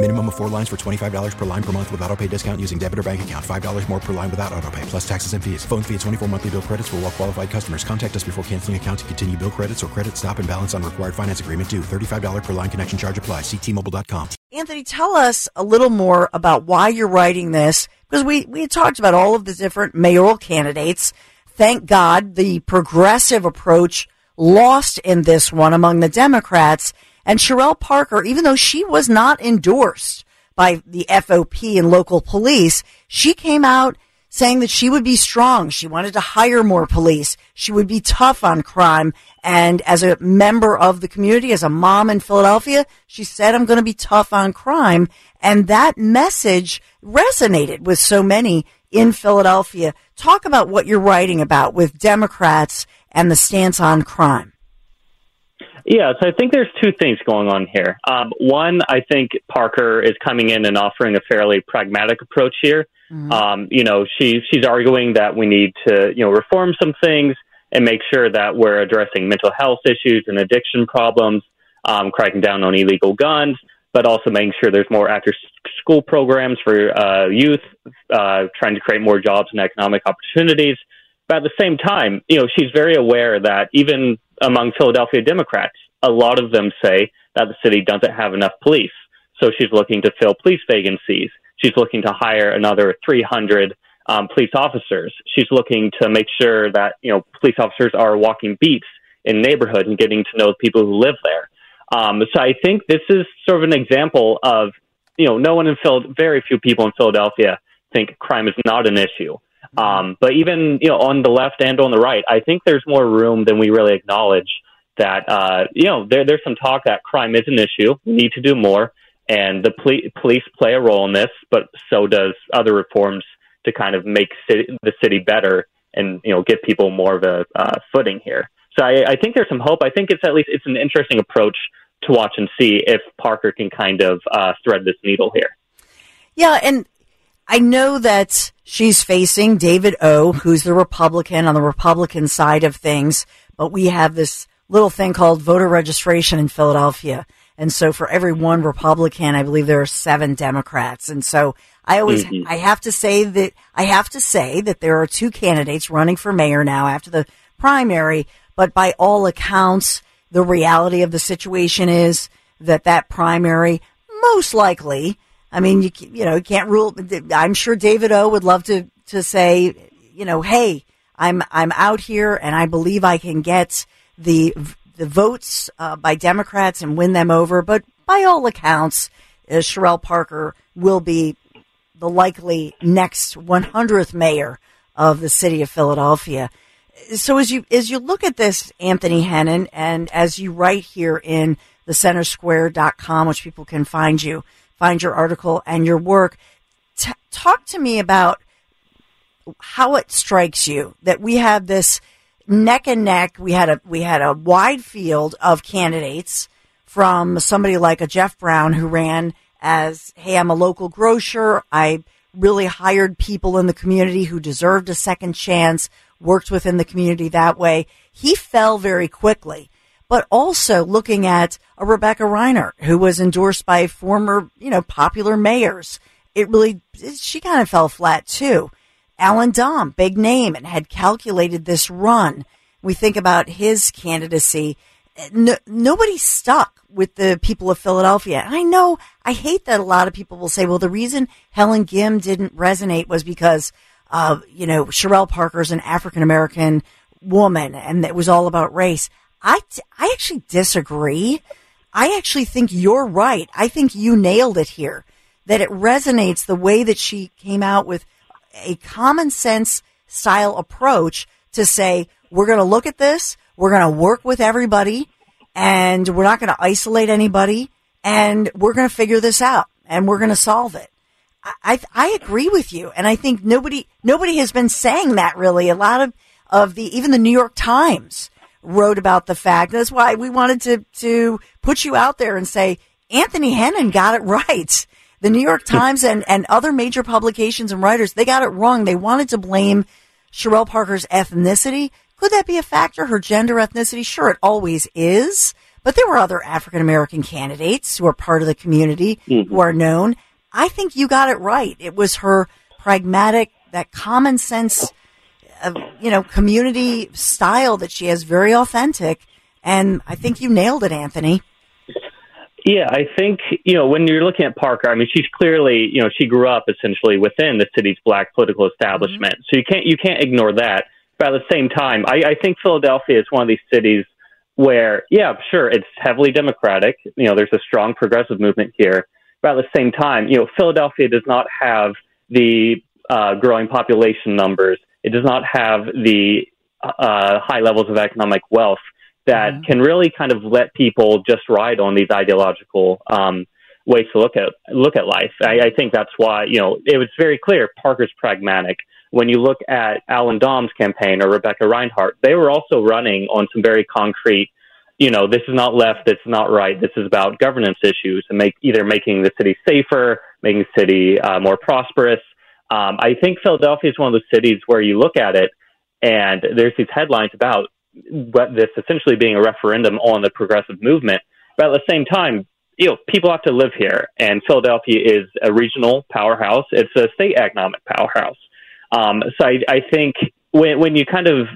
Minimum of four lines for $25 per line per month with auto pay discount using debit or bank account. $5 more per line without auto pay, plus taxes and fees. Phone fee at 24 monthly bill credits for all well qualified customers. Contact us before canceling account to continue bill credits or credit stop and balance on required finance agreement due. $35 per line connection charge apply. Ctmobile.com. Anthony, tell us a little more about why you're writing this because we, we talked about all of the different mayoral candidates. Thank God the progressive approach lost in this one among the Democrats. And Cherelle Parker, even though she was not endorsed by the FOP and local police, she came out saying that she would be strong. She wanted to hire more police. She would be tough on crime. And as a member of the community, as a mom in Philadelphia, she said, I'm going to be tough on crime. And that message resonated with so many in Philadelphia. Talk about what you're writing about with Democrats and the stance on crime. Yeah, so I think there's two things going on here. Um, one, I think Parker is coming in and offering a fairly pragmatic approach here. Mm-hmm. Um, you know, she she's arguing that we need to you know reform some things and make sure that we're addressing mental health issues and addiction problems, um, cracking down on illegal guns, but also making sure there's more after school programs for uh, youth, uh, trying to create more jobs and economic opportunities. But at the same time, you know, she's very aware that even among Philadelphia Democrats, a lot of them say that the city doesn't have enough police. So she's looking to fill police vacancies. She's looking to hire another 300 um, police officers. She's looking to make sure that you know police officers are walking beats in neighborhoods and getting to know the people who live there. Um, so I think this is sort of an example of you know no one in Phil, very few people in Philadelphia think crime is not an issue. Um, but even you know on the left and on the right, I think there's more room than we really acknowledge. That uh, you know there, there's some talk that crime is an issue. We need to do more, and the poli- police play a role in this, but so does other reforms to kind of make city, the city better and you know give people more of a uh, footing here. So I, I think there's some hope. I think it's at least it's an interesting approach to watch and see if Parker can kind of uh, thread this needle here. Yeah, and I know that she's facing David O, who's the Republican on the Republican side of things, but we have this little thing called voter registration in Philadelphia. And so for every one Republican, I believe there are seven Democrats. And so I always, mm-hmm. I have to say that, I have to say that there are two candidates running for mayor now after the primary, but by all accounts, the reality of the situation is that that primary most likely I mean, you you know, you can't rule. I'm sure David O would love to to say, you know, hey, I'm I'm out here and I believe I can get the the votes uh, by Democrats and win them over. But by all accounts, uh, Cherelle Parker will be the likely next 100th mayor of the city of Philadelphia. So as you as you look at this, Anthony Hennen, and as you write here in the centersquare.com, which people can find you, find your article and your work. T- talk to me about how it strikes you that we have this neck and neck. We had a we had a wide field of candidates from somebody like a Jeff Brown who ran as, "Hey, I'm a local grocer. I really hired people in the community who deserved a second chance." Worked within the community that way. He fell very quickly but also looking at a Rebecca Rhynhart who was endorsed by former, you know, popular mayors. It really, she kind of fell flat too. Allan Domb, big name, and had calculated this run. We think about his candidacy. No, nobody stuck with the people of Philadelphia. I know, I hate that a lot of people will say, well, the reason Helen Gym didn't resonate was because, uh, you know, Cherelle Parker's an African American woman and it was all about race. I, I actually disagree. I actually think you're right. I think you nailed it here that it resonates the way that she came out with a common sense style approach to say, we're going to look at this. We're going to work with everybody and we're not going to isolate anybody and we're going to figure this out and we're going to solve it. I, I agree with you. And I think nobody, nobody has been saying that really. A lot of, of the, even the New York Times wrote about the fact. That's why we wanted to, to put you out there and say, Anthony Hennen got it right. The New York Times and, and other major publications and writers, they got it wrong. They wanted to blame Cherelle Parker's ethnicity. Could that be a factor? Her gender ethnicity? Sure, it always is. But there were other African American candidates who are part of the community mm-hmm. who are known. I think you got it right. It was her pragmatic, that common sense, of, you know, community style that she has very authentic. And I think you nailed it, Anthony. Yeah, I think, you know, when you're looking at Parker, I mean, she's clearly, you know, she grew up essentially within the city's black political establishment. Mm-hmm. So you can't, you can't ignore that. But at the same time, I, I think Philadelphia is one of these cities where, yeah, sure, it's heavily democratic. You know, there's a strong progressive movement here. But at the same time, you know, Philadelphia does not have the uh, growing population numbers. It does not have the uh, high levels of economic wealth that mm-hmm. can really kind of let people just ride on these ideological um, ways to look at look at life. I, I think that's why you know it was very clear Parker's pragmatic. When you look at Allan Domb's campaign or Rebecca Rhynhart, they were also running on some very concrete you know, this is not left, this is not right. This is about governance issues and make either making the city safer, making the city uh, more prosperous. Um, I think Philadelphia is one of those cities where you look at it and there's these headlines about what this essentially being a referendum on the progressive movement. But at the same time, you know, people have to live here, and Philadelphia is a regional powerhouse. It's a state economic powerhouse. Um, so I, I think when when you kind of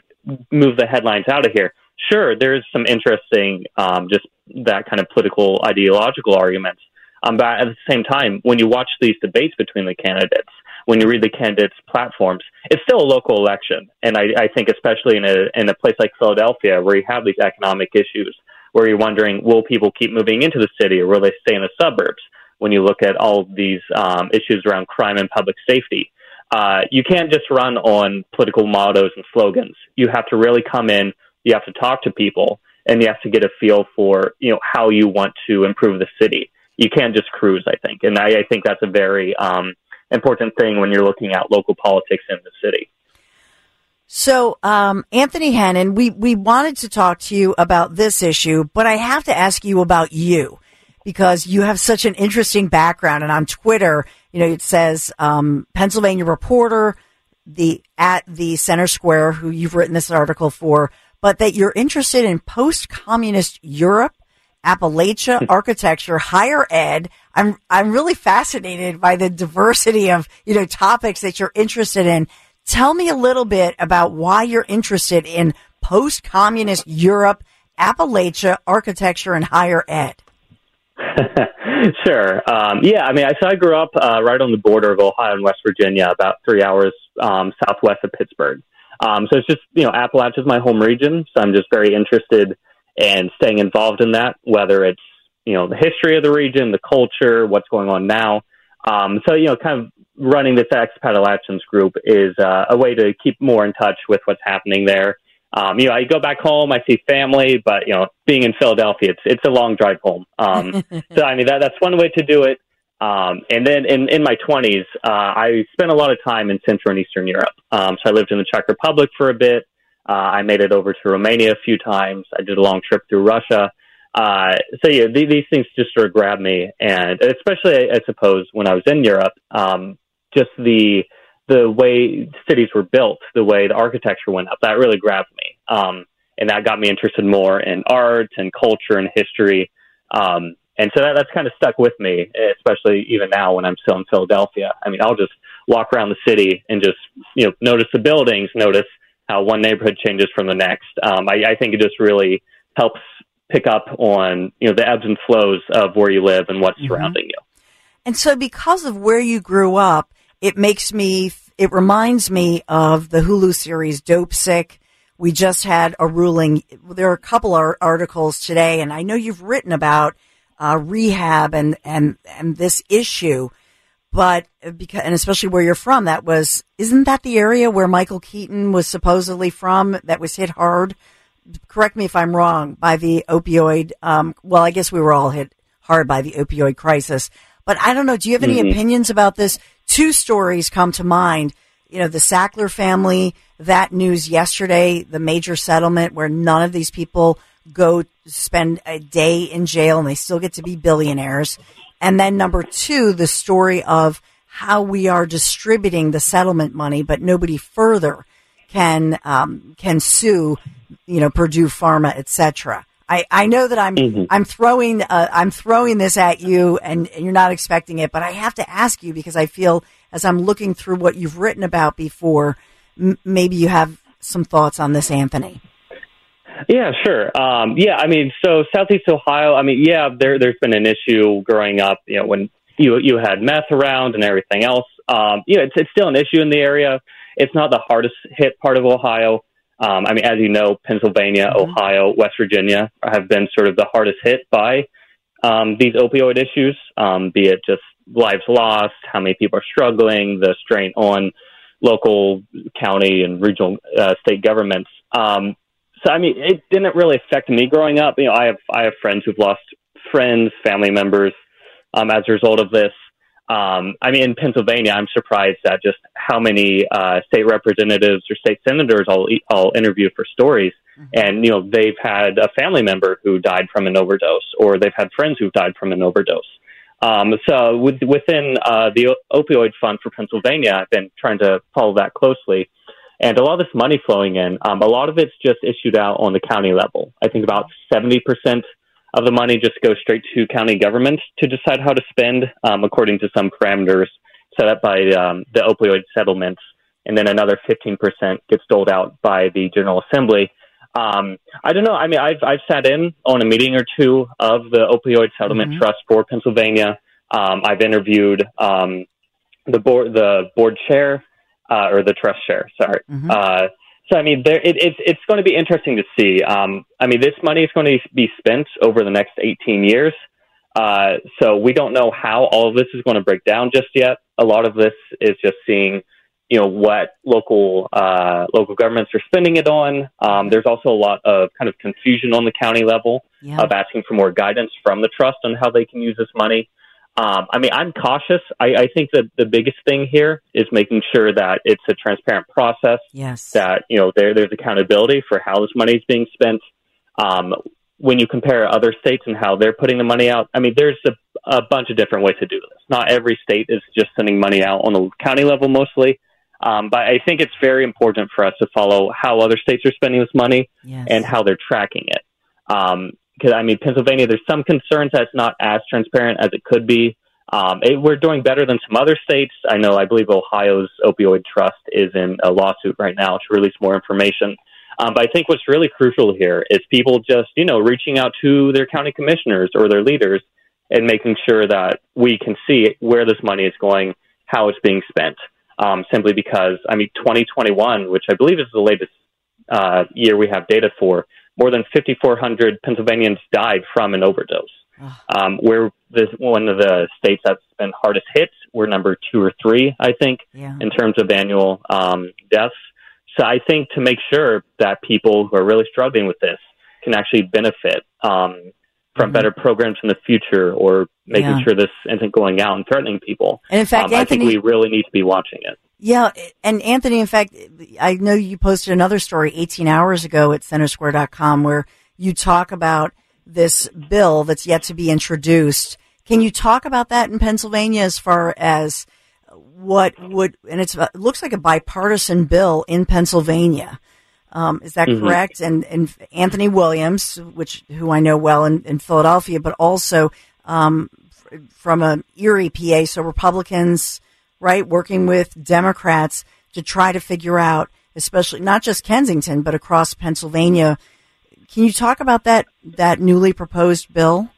move the headlines out of here, sure, there's some interesting, um, just that kind of political ideological arguments. Um, but at the same time, when you watch these debates between the candidates, when you read the candidates' platforms, it's still a local election. And I, I think, especially in a, in a place like Philadelphia, where you have these economic issues, where you're wondering, will people keep moving into the city or will they stay in the suburbs? When you look at all these um, issues around crime and public safety, uh, you can't just run on political mottos and slogans. You have to really come in you have to talk to people and you have to get a feel for you know how you want to improve the city. You can't just cruise, I think, and I, I think that's a very um, important thing when you're looking at local politics in the city. So, um, Anthony Hennen, we, we wanted to talk to you about this issue, but I have to ask you about you because you have such an interesting background. And on Twitter, you know, it says um, Pennsylvania reporter, the at the Center Square, who you've written this article for, but that you're interested in post-communist Europe, Appalachia architecture, higher ed. I'm I'm really fascinated by the diversity of you know topics that you're interested in. Tell me a little bit about why you're interested in post-communist Europe, Appalachia architecture, and higher ed. sure. Um, yeah, I mean, I, so I grew up uh, right on the border of Ohio and West Virginia, about three hours um, southwest of Pittsburgh. Um, so it's just, you know, Appalachia is my home region. So I'm just very interested in staying involved in that, whether it's, you know, the history of the region, the culture, what's going on now. Um, so, you know, kind of running this Appalachians group is uh, a way to keep more in touch with what's happening there. Um, you know, I go back home, I see family, but you know, being in Philadelphia, it's it's a long drive home. Um, so I mean, that that's one way to do it. Um, and then in, in my 20s, uh, I spent a lot of time in Central and Eastern Europe. Um, so I lived in the Czech Republic for a bit. Uh, I made it over to Romania a few times. I did a long trip through Russia. Uh, so yeah, th- these things just sort of grabbed me, and especially, I suppose, when I was in Europe, um, just the the way cities were built, the way the architecture went up, that really grabbed me, um, and that got me interested more in art and culture and history. Um, and so that, that's kind of stuck with me, especially even now when I'm still in Philadelphia. I mean, I'll just walk around the city and just, you know, notice the buildings, notice how one neighborhood changes from the next. Um, I, I think it just really helps pick up on, you know, the ebbs and flows of where you live and what's mm-hmm. surrounding you. And so because of where you grew up, it makes me, it reminds me of the Hulu series Dopesick, we just had a ruling. There are a couple of articles today, and I know you've written about uh, rehab and and and this issue, but because and especially where you're from, that was isn't that the area where Michael Keaton was supposedly from that was hit hard? Correct me if I'm wrong. By the opioid, um, well, I guess we were all hit hard by the opioid crisis. But I don't know. Do you have any mm-hmm. opinions about this? Two stories come to mind. You know, the Sackler family, that news yesterday, the major settlement where none of these people go spend a day in jail and they still get to be billionaires. And then number two, the story of how we are distributing the settlement money, but nobody further can um, can sue, you know, Purdue Pharma, etc. I, I know that I'm mm-hmm. I'm throwing uh, I'm throwing this at you and, and you're not expecting it, but I have to ask you because I feel as I'm looking through what you've written about before, m- maybe you have some thoughts on this, Anthony. Yeah, sure. Um, yeah, I mean, so Southeast Ohio. I mean, yeah, there there's been an issue growing up. You know, when you you had meth around and everything else. Um, you know, it's it's still an issue in the area. It's not the hardest hit part of Ohio. Um, I mean, as you know, Pennsylvania, mm-hmm. Ohio, West Virginia have been sort of the hardest hit by um, these opioid issues, um, be it just lives lost, how many people are struggling, the strain on local, county, and regional uh, state governments. Um, so, I mean, it didn't really affect me growing up. You know, I have I have friends who've lost friends, family members um, as a result of this. Um, I mean, in Pennsylvania, I'm surprised at just how many uh, state representatives or state senators I'll, I'll interview for stories. Mm-hmm. And, you know, they've had a family member who died from an overdose, or they've had friends who've died from an overdose. Um, so with, within uh, the opioid fund for Pennsylvania, I've been trying to follow that closely. And a lot of this money flowing in, um, a lot of it's just issued out on the county level. I think about 70% of the money just goes straight to county governments to decide how to spend um, according to some parameters set up by um, the opioid settlements. And then another 15% gets doled out by the General Assembly. Um, I don't know. I mean, I've, I've sat in on a meeting or two of the Opioid Settlement mm-hmm. Trust for Pennsylvania. Um, I've interviewed um, the board, the board chair, uh, or the trust chair, sorry, mm-hmm. uh, so I mean, there, it, it's it's going to be interesting to see. Um, I mean, this money is going to be spent over the next 18 years. Uh, so we don't know how all of this is going to break down just yet. A lot of this is just seeing, you know, what local uh, local governments are spending it on. Um, there's also a lot of kind of confusion on the county level yeah. of asking for more guidance from the trust on how they can use this money. Um, I mean, I'm cautious. I, I think that the biggest thing here is making sure that it's a transparent process. Yes. That you know there there's accountability for how this money is being spent. Um, when you compare other states and how they're putting the money out, I mean, there's a, a bunch of different ways to do this. Not every state is just sending money out on the county level mostly. Um, but I think it's very important for us to follow how other states are spending this money yes. and how they're tracking it. Um, because I mean, Pennsylvania, there's some concerns that's not as transparent as it could be. Um, it, we're doing better than some other states. I know, I believe Ohio's opioid trust is in a lawsuit right now to release more information. Um, but I think what's really crucial here is people just, you know, reaching out to their county commissioners or their leaders and making sure that we can see where this money is going, how it's being spent. Um, simply because, I mean, 2021, which I believe is the latest uh, year we have data for, more than 5,400 Pennsylvanians died from an overdose. Um, we're this, one of the states that's been hardest hit. We're number two or three, I think, yeah. in terms of annual um, deaths. So I think to make sure that people who are really struggling with this can actually benefit um, from mm-hmm. better programs in the future or making yeah. sure this isn't going out and threatening people. And in fact, um, Anthony, I think we really need to be watching it. Yeah, and Anthony, in fact, I know you posted another story 18 hours ago at centersquare.com where you talk about this bill that's yet to be introduced. Can you talk about that in Pennsylvania as far as what would, and it's, it looks like a bipartisan bill in Pennsylvania. Um, is that mm-hmm. correct? And, and Anthony Williams, which, who I know well in, in Philadelphia, but also, um, from a Erie, PA. So Republicans, right? Working with Democrats to try to figure out, especially not just Kensington, but across Pennsylvania. Can you talk about that that newly proposed bill?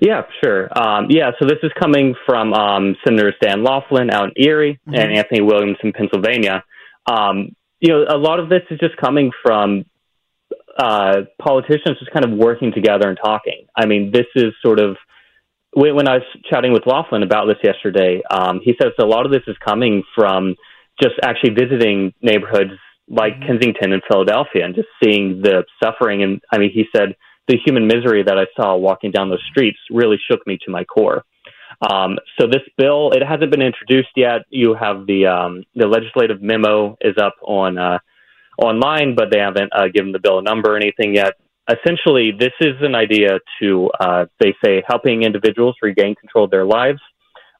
Yeah, sure. Um, yeah, so this is coming from um, Senators Dan Laughlin out in Erie mm-hmm. and Anthony Williams in Pennsylvania. Um, you know, a lot of this is just coming from uh, politicians just kind of working together and talking. I mean, this is sort of when I was chatting with Laughlin about this yesterday. Um, he says a lot of this is coming from just actually visiting neighborhoods like mm-hmm. Kensington and Philadelphia and just seeing the suffering. And I mean, he said the human misery that I saw walking down those streets really shook me to my core. Um, so this bill, it hasn't been introduced yet. You have the um, the legislative memo is up on uh, online, but they haven't uh, given the bill a number or anything yet. Essentially, this is an idea to uh, they say helping individuals regain control of their lives.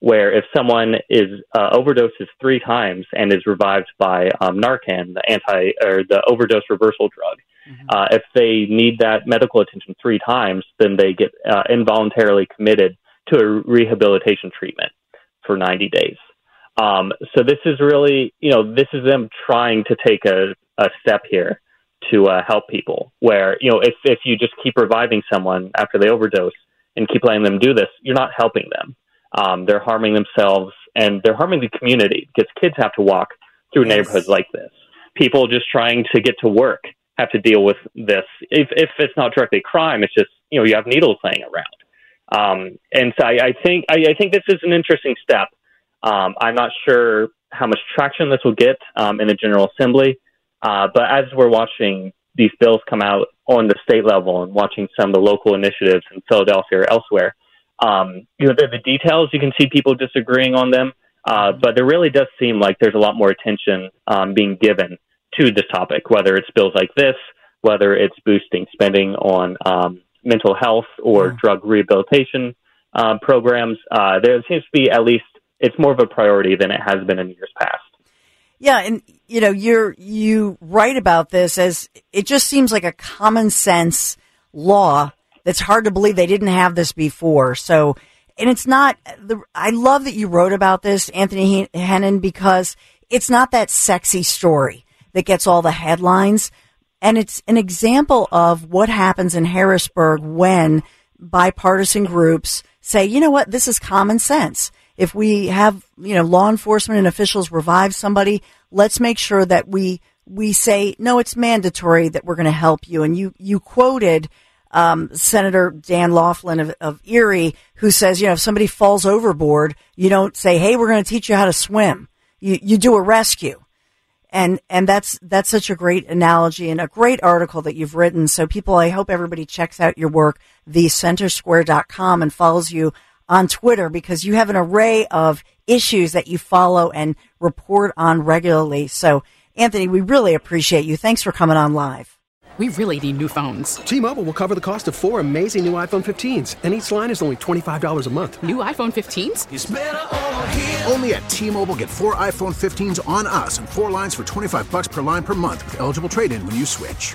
Where if someone is uh, overdoses three times and is revived by um, Narcan, the anti or the overdose reversal drug, mm-hmm. Uh, if they need that medical attention three times, then they get uh, involuntarily committed to a rehabilitation treatment for 90 days. Um, so this is really, you know, this is them trying to take a, a step here to uh, help people. Where you know, if if you just keep reviving someone after they overdose and keep letting them do this, you're not helping them. Um, they're harming themselves and they're harming the community because kids have to walk through yes. neighborhoods like this. People just trying to get to work have to deal with this. If if it's not directly crime, it's just you know you have needles laying around. Um, and so I, I think I, I, think this is an interesting step. Um, I'm not sure how much traction this will get um, in the General Assembly, uh, but as we're watching these bills come out on the state level and watching some of the local initiatives in Philadelphia or elsewhere, um, you know, the, the, details you can see people disagreeing on them, uh, but there really does seem like there's a lot more attention um, being given to this topic, whether it's bills like this, whether it's boosting spending on um, mental health or yeah. drug rehabilitation uh, programs. Uh, there seems to be at least it's more of a priority than it has been in years past. Yeah, and you know you're you write about this as it just seems like a common sense law that's hard to believe they didn't have this before. So, and it's not the. I love that you wrote about this, Anthony Hennen, because it's not that sexy story that gets all the headlines and it's an example of what happens in Harrisburg when bipartisan groups say, you know what, this is common sense. If we have, you know, law enforcement and officials revive somebody, let's make sure that we, we say, no, it's mandatory that we're going to help you. And you, you quoted, um, Senator Dan Laughlin of, of Erie, who says, you know, if somebody falls overboard, you don't say, hey, we're going to teach you how to swim. You, you do a rescue and and that's that's such a great analogy and a great article that you've written so people i hope everybody checks out your work thecentersquare.com and follows you on twitter because you have an array of issues that you follow and report on regularly so anthony we really appreciate you thanks for coming on live we really need new phones. T Mobile will cover the cost of four amazing new iPhone 15s, and each line is only $25 a month. New iPhone 15s? Only at T Mobile get four iPhone 15s on us and four lines for 25 bucks per line per month with eligible trade in when you switch.